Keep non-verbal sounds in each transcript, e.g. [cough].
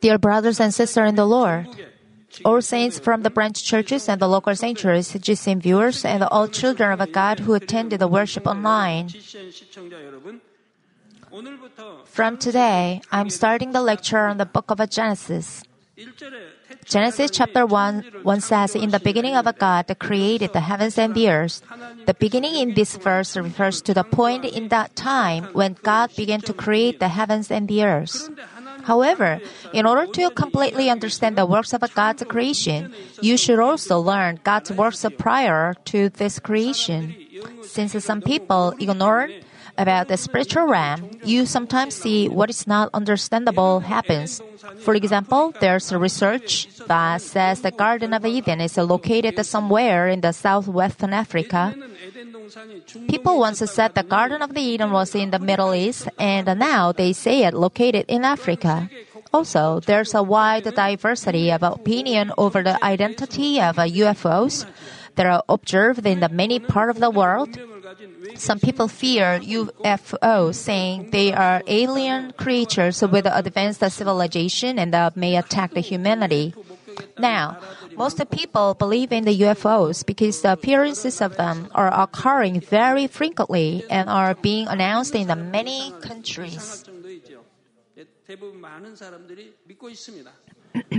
Dear brothers and sisters in the Lord, all saints from the branch churches and the local sanctuaries, GCN viewers, and all children of a God who attended the worship online. From today, I'm starting the lecture on the book of Genesis. Genesis chapter 1, 1 says, In the beginning of God created the heavens and the earth. The beginning in this verse refers to the point in that time when God began to create the heavens and the earth. However, in order to completely understand the works of God's creation, you should also learn God's works prior to this creation. Since some people ignore about the spiritual realm, you sometimes see what is not understandable happens. For example, there's a research that says the Garden of Eden is located somewhere in the southwestern Africa. People once said the Garden of the Eden was in the Middle East, and now they say it located in Africa. Also, there's a wide diversity of opinion over the identity of UFOs that are observed in the many parts of the world. Some people fear UFOs, saying they are alien creatures with advanced civilization and may attack the humanity. Now, most people believe in the UFOs because the appearances of them are occurring very frequently and are being announced in the many countries. [clears throat]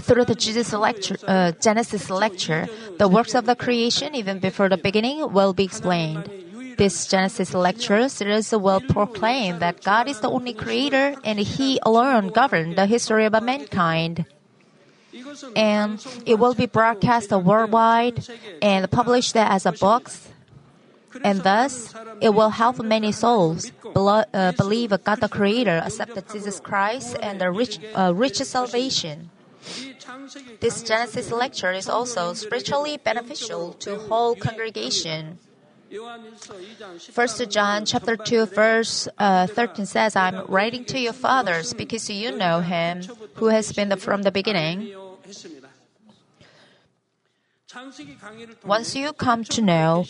Through the lecture, uh, Genesis lecture, the works of the creation, even before the beginning, will be explained. This Genesis lecture series will proclaim that God is the only creator and He alone governed the history of mankind. And it will be broadcast worldwide and published as a book and thus it will help many souls uh, believe God the Creator, accept Jesus Christ, and reach, uh, reach salvation. This Genesis lecture is also spiritually beneficial to whole congregation. First John chapter 2 verse uh, 13 says, I'm writing to your fathers because you know him who has been the, from the beginning. Once you come to know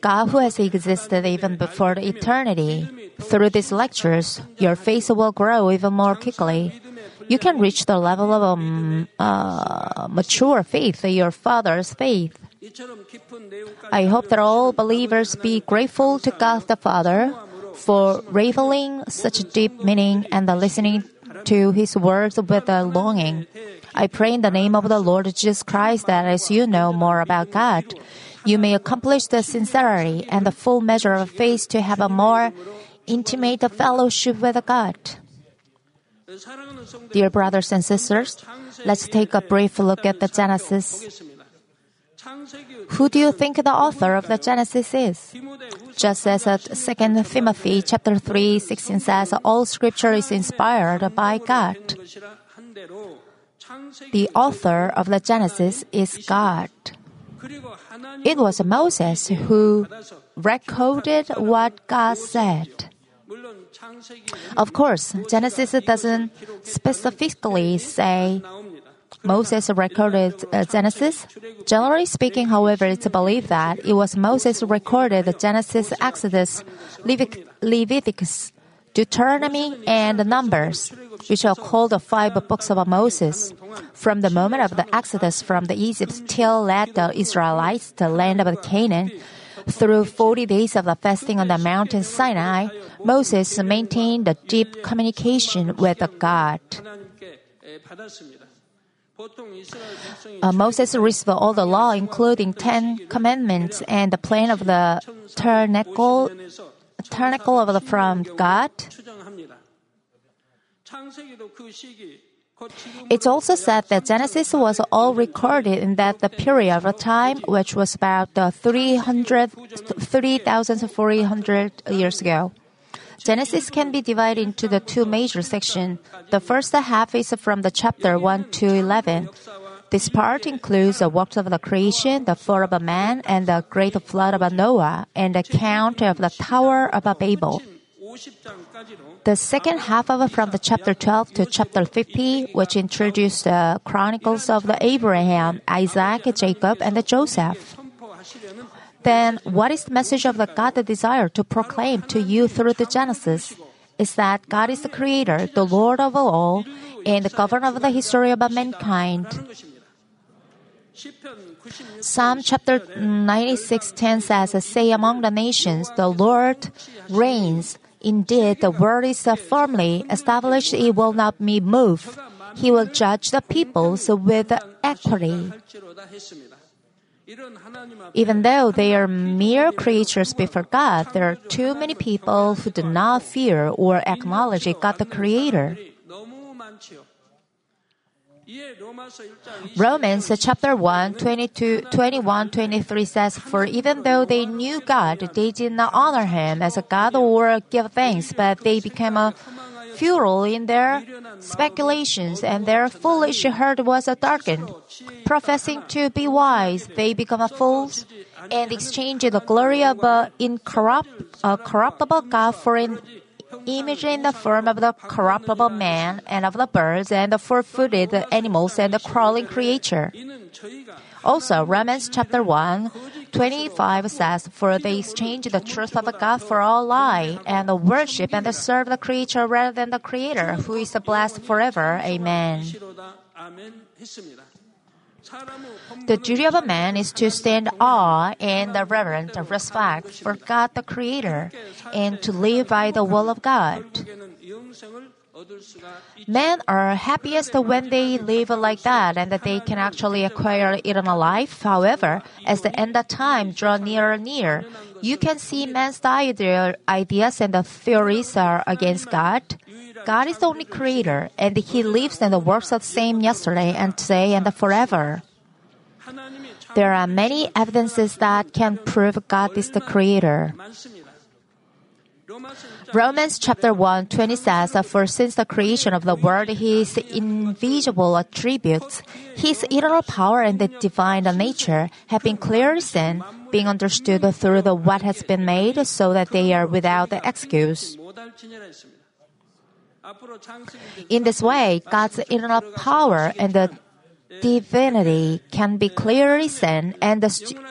God who has existed even before eternity, through these lectures, your faith will grow even more quickly. You can reach the level of um, uh, mature faith, your father's faith. I hope that all believers be grateful to God the Father for revealing such deep meaning and listening to His words with a longing. I pray in the name of the Lord Jesus Christ that as you know more about God, you may accomplish the sincerity and the full measure of faith to have a more intimate fellowship with God. Dear brothers and sisters, let's take a brief look at the Genesis. Who do you think the author of the Genesis is? Just as 2 Timothy chapter 3, 16 says, all scripture is inspired by God. The author of the Genesis is God. It was Moses who recorded what God said. Of course, Genesis doesn't specifically say Moses recorded uh, Genesis. Generally speaking, however, it's believed that it was Moses recorded Genesis, Exodus, Leviticus, Deuteronomy, and Numbers, which are called the five books of Moses. From the moment of the Exodus from the Egypt till led the Israelites to the land of Canaan, through 40 days of the fasting on the mountain Sinai, Moses maintained a deep communication with God. Uh, Moses received all the law, including Ten Commandments and the plan of the tabernacle, tabernacle of the, from God. It's also said that Genesis was all recorded in that the period of time, which was about uh, 300, 3,400 years ago. Genesis can be divided into the two major sections. The first half is from the chapter 1 to 11. This part includes the works of the creation, the fall of man, and the great flood of Noah, and the account of the Tower of Babel. The second half of from the chapter 12 to chapter 50, which introduced the chronicles of the Abraham, Isaac, Jacob, and the Joseph. Then, what is the message of the God that desire to proclaim to you through the Genesis? is that God is the creator, the Lord of all, and the governor of the history of mankind. Psalm chapter 96:10 says, "Say among the nations, the Lord reigns. Indeed, the word is firmly established; it will not be moved. He will judge the peoples with equity." Even though they are mere creatures before God, there are too many people who do not fear or acknowledge God the Creator. Romans chapter 1, 22, 21, 23 says, For even though they knew God, they did not honor Him as a God or give thanks, but they became a futile in their speculations, and their foolish heart was darkened. Professing to be wise, they become fools and exchange the glory of an incorrupt, uh, God for an image in the form of the corruptible man and of the birds and the four-footed animals and the crawling creature. Also, Romans chapter 1, 25 says, For they exchange the truth of God for all lie, and worship and serve the creature rather than the Creator, who is blessed forever. Amen. The duty of a man is to stand awe and reverent respect for God the Creator and to live by the will of God. Men are happiest when they live like that and that they can actually acquire eternal life. However, as the end of time draw nearer and near, you can see men's ideas and the theories are against God. God is the only creator, and He lives and works the same yesterday and today and forever. There are many evidences that can prove God is the creator. Romans chapter 1 20 says, For since the creation of the world, his invisible attributes, his eternal power and the divine nature have been clearly seen, being understood through the what has been made, so that they are without excuse. In this way, God's eternal power and the divinity can be clearly seen and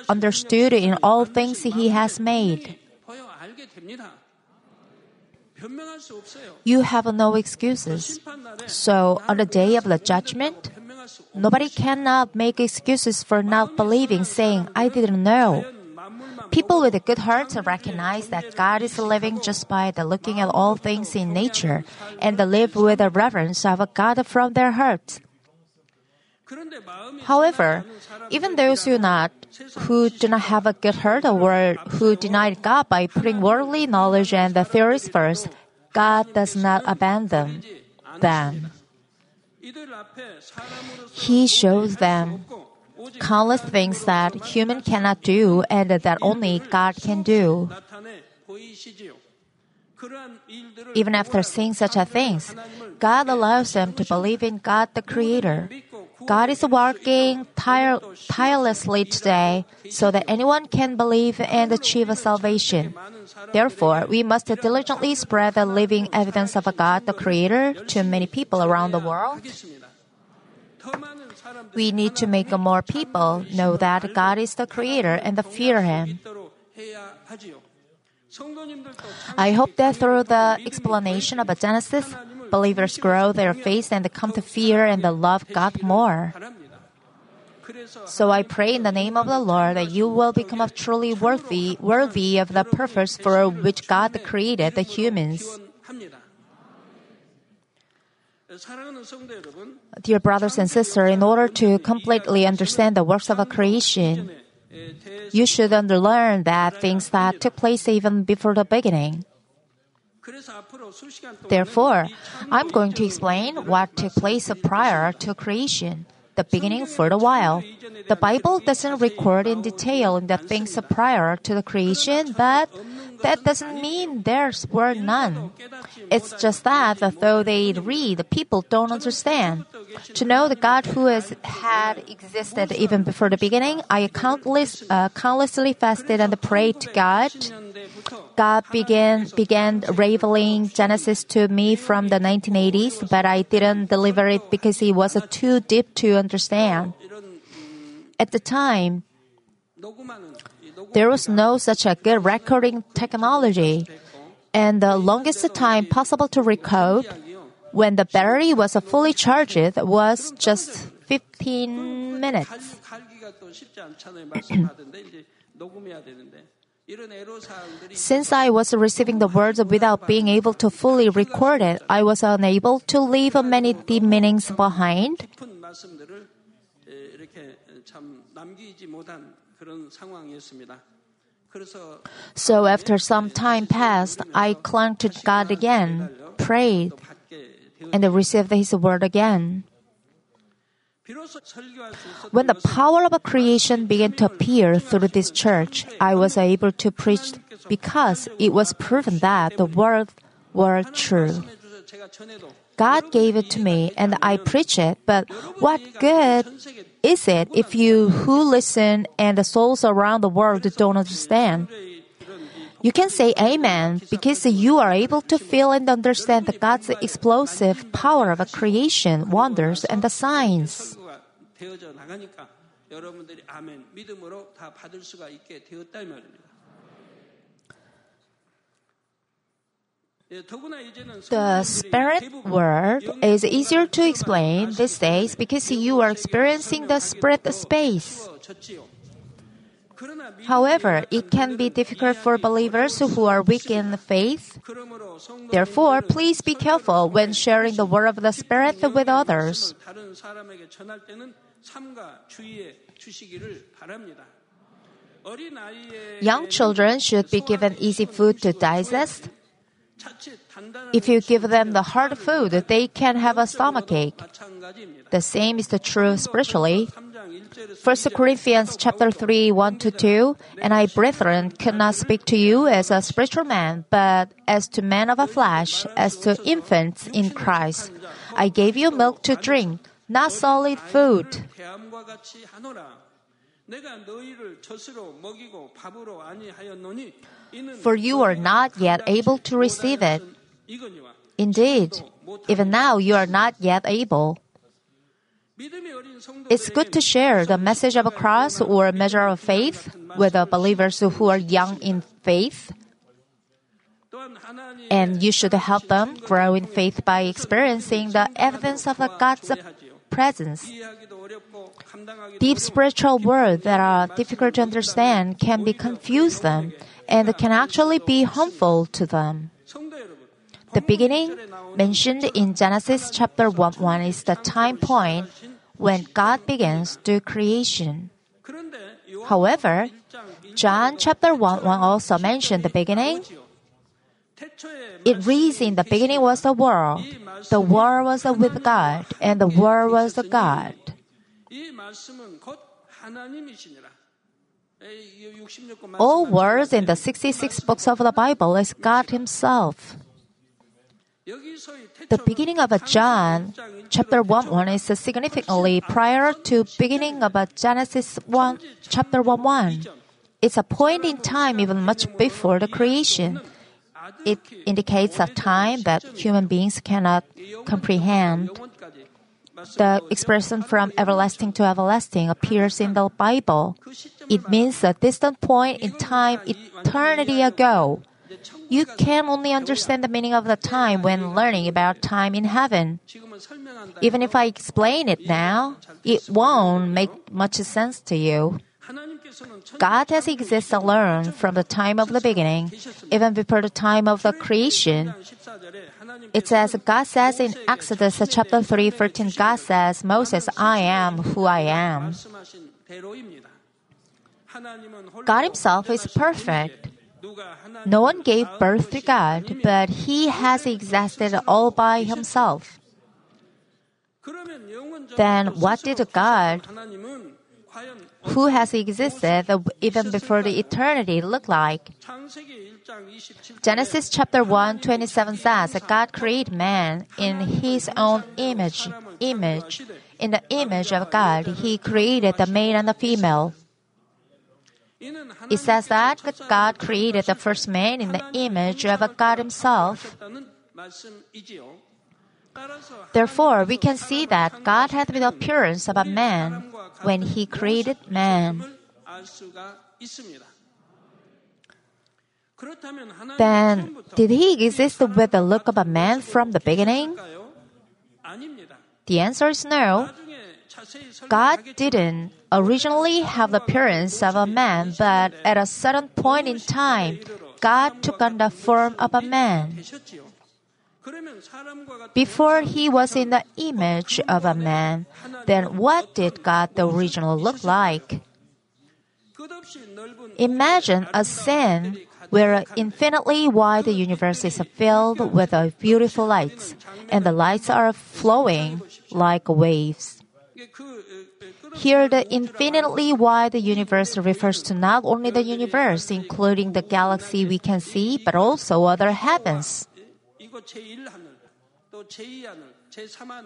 understood in all things He has made. You have no excuses. So, on the day of the judgment, nobody cannot make excuses for not believing, saying, I didn't know. People with a good heart recognize that God is living just by the looking at all things in nature and they live with a reverence of God from their hearts. However, even those who not who do not have a good heart or who deny God by putting worldly knowledge and the theories first, God does not abandon them. He shows them countless things that human cannot do and that only God can do. Even after seeing such a things, God allows them to believe in God the Creator. God is working tire- tirelessly today so that anyone can believe and achieve a salvation. Therefore, we must diligently spread the living evidence of God the Creator to many people around the world. We need to make more people know that God is the Creator and the fear Him. I hope that through the explanation of Genesis, believers grow their faith and come to fear and love God more. So I pray in the name of the Lord that you will become truly worthy, worthy of the purpose for which God created the humans. Dear brothers and sisters, in order to completely understand the works of a creation, you should learn that things that took place even before the beginning. Therefore, I'm going to explain what took place prior to creation, the beginning for a while. The Bible doesn't record in detail the things prior to the creation, but that doesn't mean there were none. It's just that though they read, the people don't understand. To know the God who has had existed even before the beginning, I countless, uh, countlessly fasted and prayed to God. God began began revealing Genesis to me from the 1980s, but I didn't deliver it because it was too deep to understand. At the time, there was no such a good recording technology, and the longest time possible to record when the battery was fully charged was just 15 minutes. [clears throat] Since I was receiving the words without being able to fully record it, I was unable to leave many deep meanings behind. So after some time passed, I clung to God again, prayed, and received His word again. When the power of creation began to appear through this church, I was able to preach because it was proven that the words were true. 말씀해 주셔서 제가 전에도 God gave it to me and I preach it, but what good is it if you who listen and the souls around the world don't understand? You can say amen because you are able to feel and understand God's explosive power of creation, wonders, and the signs. 선거가 되어져 나가니까 여러분들이 아멘 믿음으로 다 받을 수가 있게 되었다 이 말입니다. The spirit world is easier to explain these days because you are experiencing the spirit space. However, it can be difficult for believers who are weak in faith. Therefore, please be careful when sharing the word of the Spirit with others. Young children should be given easy food to digest if you give them the hard food, they can have a stomach ache. The same is the truth, spiritually. 1 Corinthians chapter 3, 1 to 2, And I, brethren, cannot speak to you as a spiritual man, but as to men of a flesh, as to infants in Christ. I gave you milk to drink, not solid food. For you are not yet able to receive it. Indeed, even now you are not yet able. It's good to share the message of a cross or measure of faith with the believers who are young in faith. And you should help them grow in faith by experiencing the evidence of God's presence. Deep spiritual words that are difficult to understand can be confuse them and can actually be harmful to them. The beginning mentioned in Genesis chapter 1, 1 is the time point when God begins to creation. However, John chapter 1, 1 also mentioned the beginning. It reads in the beginning was the world, the world was with God, and the world was the God. All words in the 66 books of the Bible is God Himself. The beginning of John chapter 1 1 is significantly prior to beginning of Genesis 1 chapter 1 1. It's a point in time even much before the creation. It indicates a time that human beings cannot comprehend. The expression from everlasting to everlasting appears in the Bible. It means a distant point in time eternity ago. You can only understand the meaning of the time when learning about time in heaven. Even if I explain it now, it won't make much sense to you. God has existed alone from the time of the beginning, even before the time of the creation. It says, God says in Exodus chapter 3, 13, God says, Moses, I am who I am. God Himself is perfect. No one gave birth to God, but He has existed all by Himself. Then what did God, who has existed even before the eternity, look like? Genesis chapter 1, 27 says, that God created man in His own image. Image. In the image of God, He created the male and the female. It says that God created the first man in the image of God Himself. Therefore, we can see that God had the appearance of a man when he created man. Then, did he exist with the look of a man from the beginning? The answer is no. God didn't originally have the appearance of a man, but at a certain point in time, God took on the form of a man. Before he was in the image of a man, then what did God the original look like? Imagine a scene where an infinitely wide universe is filled with beautiful lights, and the lights are flowing like waves. Here, the infinitely wide universe refers to not only the universe, including the galaxy we can see, but also other heavens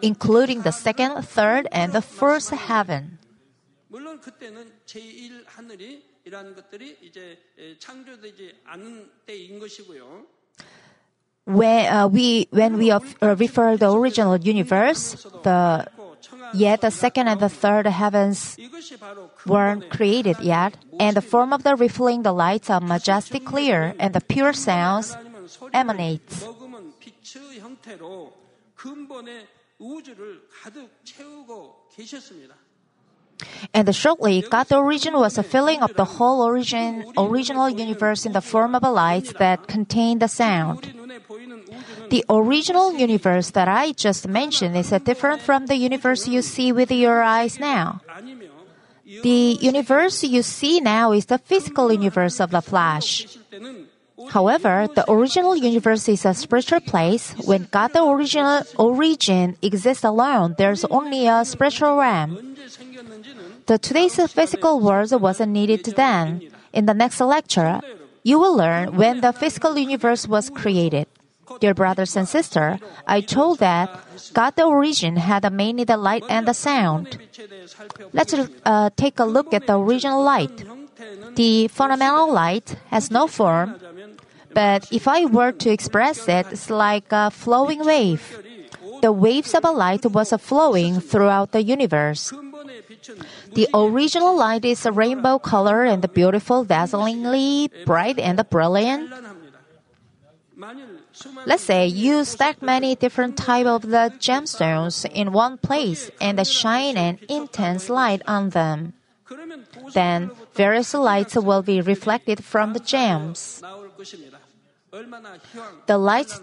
including the second, third, and the first heaven. When uh, we when we uh, refer the original universe, the yet the second and the third heavens weren't created yet, and the form of the reflecting the lights are majestic clear, and the pure sounds emanates. 머금은 빛의 형태로 근본의 우주를 가득 채우고 계셨습니다. And shortly, God the origin was a filling of the whole origin, original universe in the form of a light that contained the sound. 우리 눈에 보이는 우주는 The original universe that I just mentioned is uh, different from the universe you see with your eyes now. 아니며 The universe you see now is the physical universe of the flesh. However, the original universe is a spiritual place. When God, the original origin, exists alone, there's only a spiritual realm. The today's physical world wasn't needed then. In the next lecture, you will learn when the physical universe was created. Dear brothers and sisters, I told that God the origin had mainly the light and the sound. Let's uh, take a look at the original light. The fundamental light has no form, but if I were to express it, it's like a flowing wave. The waves of a light was flowing throughout the universe. The original light is a rainbow color and beautiful, dazzlingly bright and brilliant. Let's say you stack many different type of the gemstones in one place and shine an intense light on them. Then various lights will be reflected from the gems. The light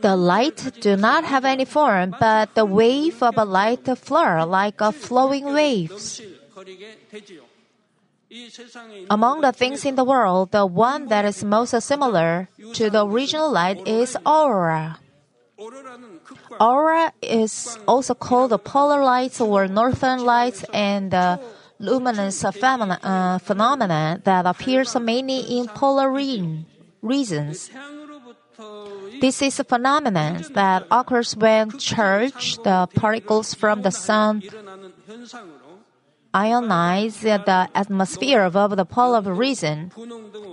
the light do not have any form, but the wave of a light flow like a flowing waves. Among the things in the world, the one that is most similar to the original light is aurora. Aurora is also called the polar lights or northern lights and luminous uh, phenomena, that appears mainly in polar regions. This is a phenomenon that occurs when charged particles from the sun ionize the atmosphere above the polar region,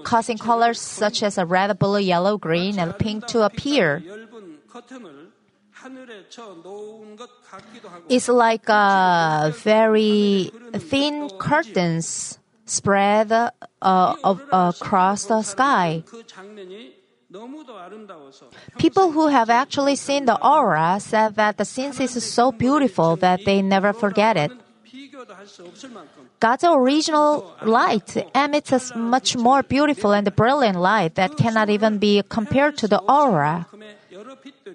causing colors such as red, blue, yellow, green, and pink to appear. It's like a very thin curtains spread uh, of, uh, across the sky. People who have actually seen the aurora said that the scene is so beautiful that they never forget it. God's original light emits a much more beautiful and brilliant light that cannot even be compared to the aurora.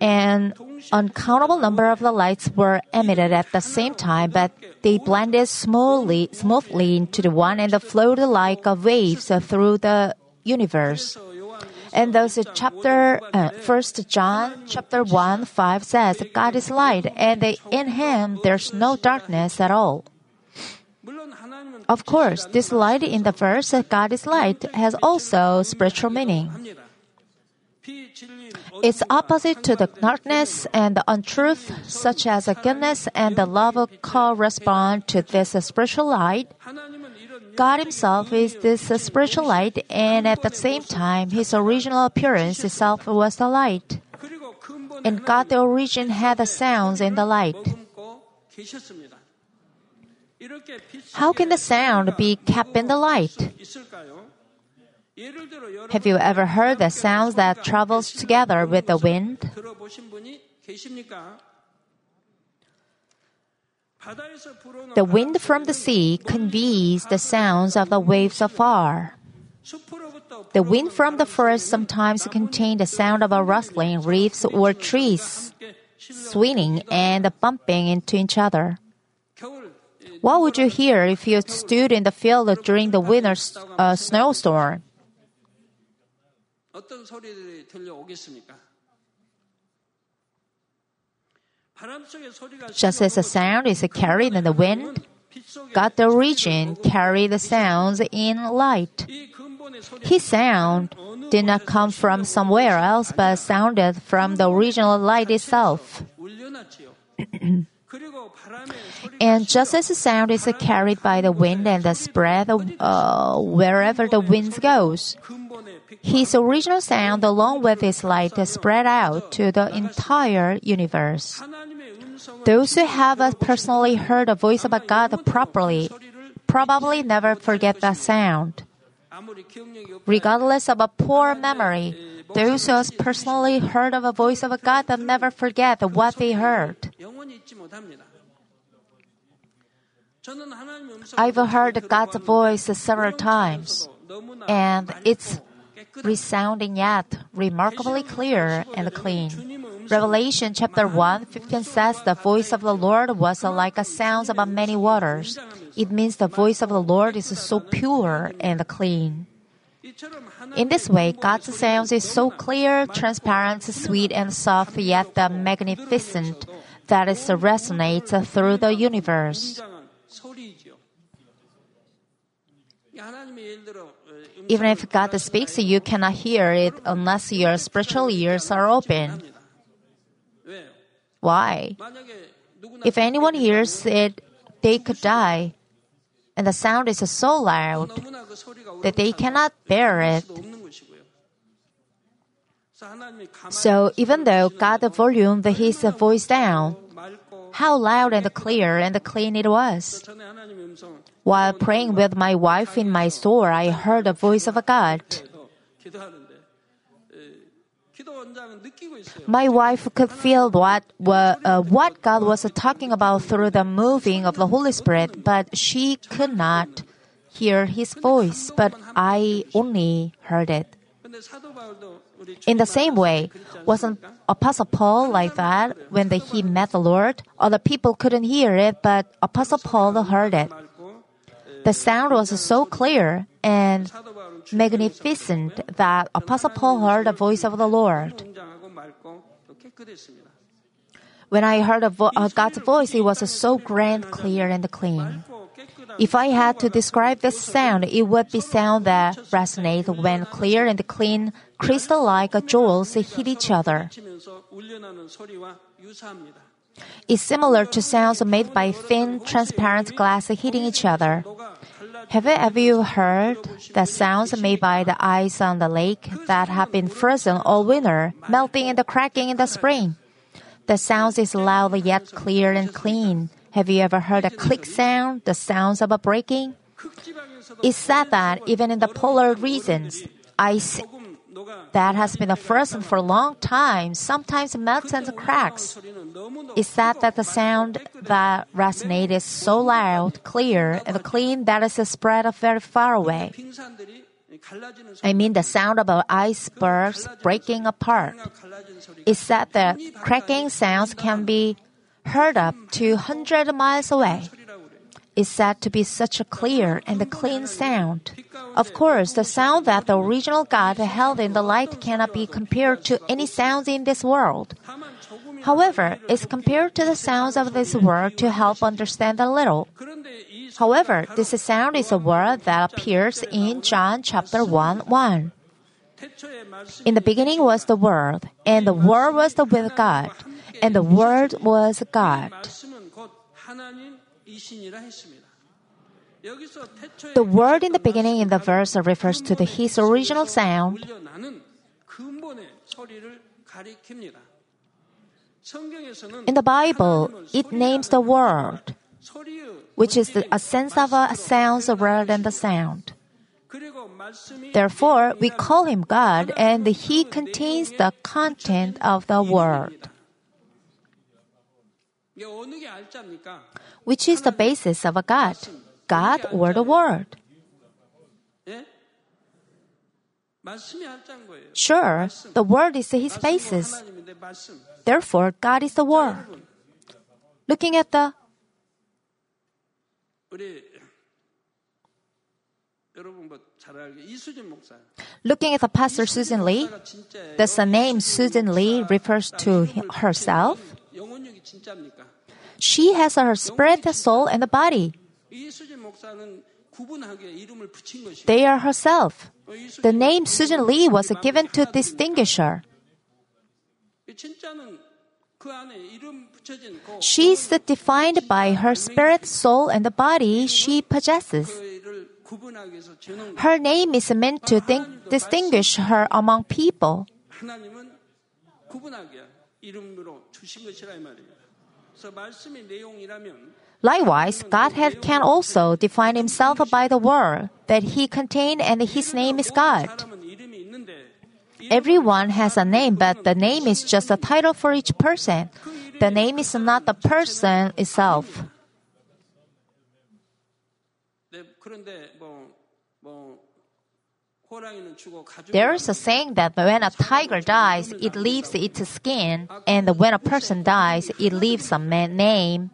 An uncountable number of the lights were emitted at the same time, but they blended smoothly, smoothly into the one and flowed like waves through the universe. And thus, chapter uh, First uh, John chapter one five says, "God is light, and in Him there's no darkness at all." Of course, this light in the verse "God is light" has also spiritual meaning. It's opposite to the darkness and the untruth, such as the goodness and the love correspond to this spiritual light. God Himself is this spiritual light, and at the same time, His original appearance itself was the light. And God the origin had the sounds and the light. How can the sound be kept in the light? Have you ever heard the sounds that travels together with the wind? The wind from the sea conveys the sounds of the waves afar. The wind from the forest sometimes contains the sound of a rustling leaves or trees, swinging and bumping into each other. What would you hear if you stood in the field during the winter uh, snowstorm? 어떤 소리들이 들려오겠습니까? Just as the sound is carried in the wind, God the origin carried the sounds in light. His sound did not come from somewhere else but sounded from the original light itself. [clears throat] and just as the sound is carried by the wind and the spread uh, wherever the wind goes, his original sound along with his light spread out to the entire universe. Those who have personally heard the voice of God properly probably never forget that sound. Regardless of a poor memory, those who have personally heard of a voice of God never forget what they heard. I've heard God's voice several times, and it's resounding yet remarkably clear and clean. Revelation chapter 1 15 says the voice of the Lord was like a sound above many waters. It means the voice of the Lord is so pure and clean. In this way, God's sound is so clear, transparent, sweet, and soft, yet magnificent that it resonates through the universe. Even if God speaks, you cannot hear it unless your spiritual ears are open. Why? If anyone hears it, they could die. And the sound is so loud that they cannot bear it. So even though God volumed his voice down, how loud and clear and clean it was. While praying with my wife in my store, I heard the voice of God. My wife could feel what uh, what God was talking about through the moving of the Holy Spirit, but she could not hear His voice. But I only heard it. In the same way, wasn't Apostle Paul like that when the, he met the Lord? Other people couldn't hear it, but Apostle Paul heard it. The sound was so clear and magnificent that Apostle Paul heard the voice of the Lord. When I heard vo- uh, God's voice, it was so grand, clear, and clean. If I had to describe this sound, it would be sound that resonates when clear and clean crystal-like jewels hit each other. It's similar to sounds made by thin, transparent glass hitting each other. Have, you ever heard the sounds made by the ice on the lake that have been frozen all winter, melting and cracking in the spring? The sound is loud yet clear and clean. Have you ever heard a click sound, the sounds of a breaking? It's said that even in the polar regions, ice that has been a frozen for a long time, sometimes melts and cracks. It's said that the sound that resonates so loud, clear, and clean that spread very far away. I mean the sound of icebergs breaking apart. It's said that cracking sounds can be heard up to 100 miles away is said to be such a clear and a clean sound. Of course, the sound that the original God held in the light cannot be compared to any sounds in this world. However, it's compared to the sounds of this world to help understand a little. However, this sound is a word that appears in John chapter 1 1. In the beginning was the Word, and the Word was the with God, and the Word was God. The word in the beginning in the verse refers to the, his original sound. In the Bible, it names the word, which is the essence of a sounds rather than the sound. Therefore, we call him God, and he contains the content of the word which is the basis of a God, God or the Word. Sure, the Word is His basis. Therefore, God is the Word. Looking at the Looking at the pastor Susan Lee, does the name Susan Lee refers to herself? she has her spirit, soul, and body. They are herself. The name Susan Lee was given to distinguish her. She is defined by her spirit, soul, and the body she possesses. Her name is meant to think, distinguish her among people. Likewise, Godhead can also define himself by the word that he contained and his name is God. Everyone has a name, but the name is just a title for each person. The name is not the person itself. There is a saying that when a tiger dies, it leaves its skin, and when a person dies, it leaves a name.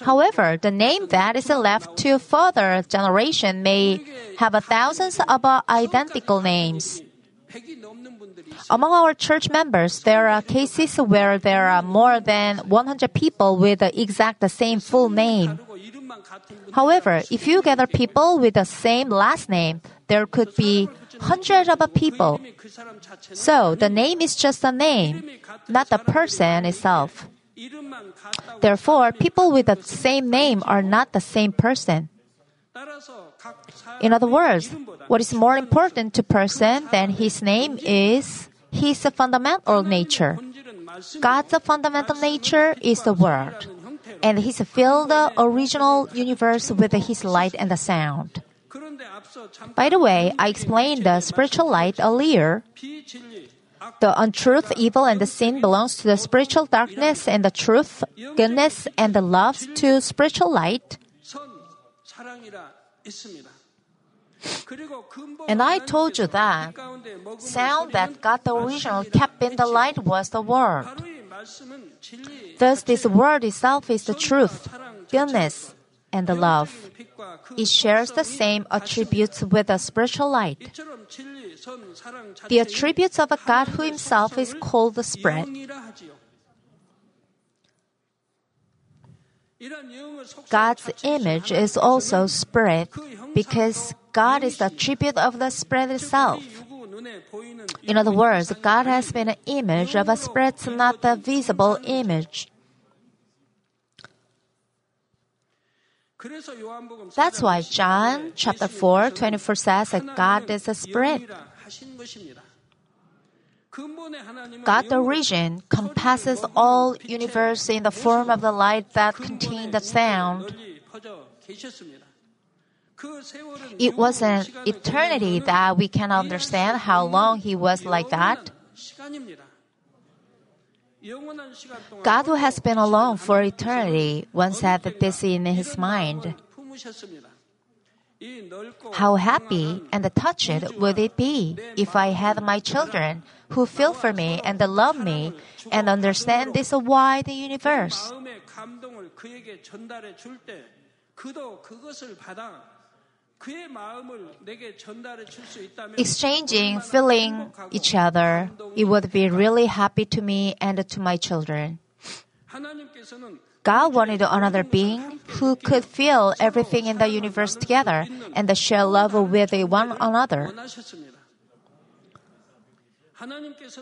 However, the name that is left to further generation may have thousands of identical names. Among our church members, there are cases where there are more than 100 people with the exact same full name. However, if you gather people with the same last name, there could be hundreds of people. So the name is just a name, not the person itself. Therefore, people with the same name are not the same person. In other words, what is more important to person than his name is his fundamental nature. God's fundamental nature is the Word, and He's filled the original universe with His light and the sound. By the way, I explained the spiritual light earlier. The untruth, evil, and the sin belongs to the spiritual darkness, and the truth, goodness, and the love to spiritual light. And I told you that sound that got the original kept in the light was the Word. Thus, this Word itself is the truth, goodness, and the love. It shares the same attributes with the spiritual light. The attributes of a God who himself is called the Spirit. God's image is also spirit because God is the attribute of the spirit itself. In other words, God has been an image of a spirit, not the visible image. That's why John chapter 4, 24 says that God is a spirit. God the origin compasses all universe in the form of the light that contained the sound. It was an eternity that we can understand how long he was like that. God who has been alone for eternity once had this in his mind. How happy and touched would it be if I had my children who feel for me and love me and understand this wide universe? exchanging, feeling each other, it would be really happy to me and to my children. God wanted another being who could feel everything in the universe together and share love with one another.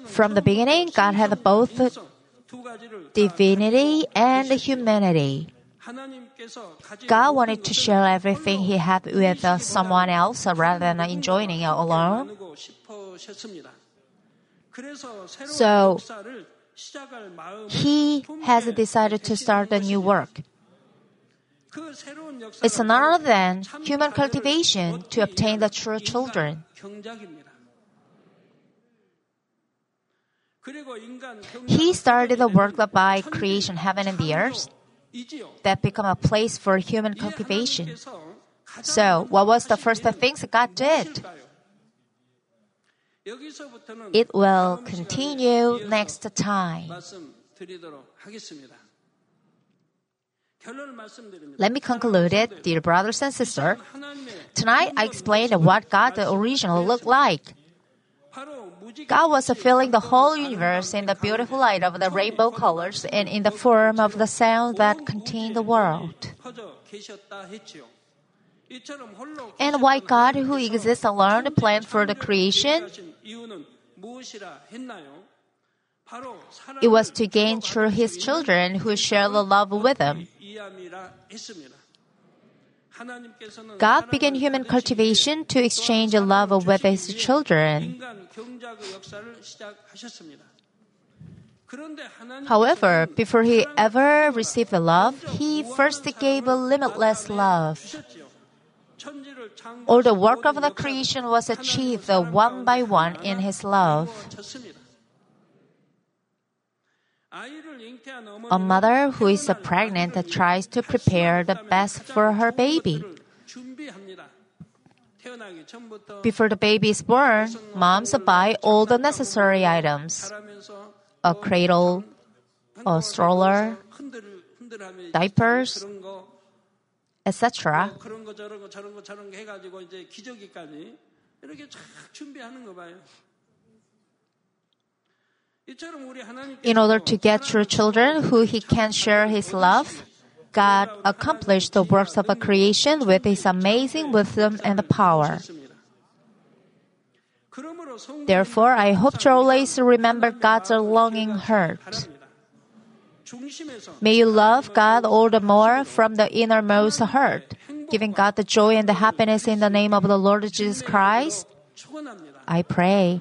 From the beginning, God had both divinity and humanity. God wanted to share everything He had with uh, someone else rather than enjoying it alone. So, He has decided to start a new work. It's none other than human cultivation to obtain the true children. He started the work by creation heaven and the earth that become a place for human cultivation. So, what was the first things God did? It will continue next time. Let me conclude it, dear brothers and sisters. Tonight I explained what God the original looked like. God was filling the whole universe in the beautiful light of the rainbow colors and in the form of the sound that contained the world. And why God, who exists alone, planned for the creation? It was to gain through his children who share the love with him. God began human cultivation to exchange love with his children. However, before he ever received love, he first gave a limitless love. All the work of the creation was achieved one by one in his love. A mother who is pregnant tries to prepare the best for her baby. Before the baby is born, moms buy all the necessary items a cradle, a stroller, diapers, etc. In order to get true children who He can share His love, God accomplished the works of a creation with His amazing wisdom and power. Therefore, I hope you always remember God's longing heart. May you love God all the more from the innermost heart, giving God the joy and the happiness in the name of the Lord Jesus Christ. I pray.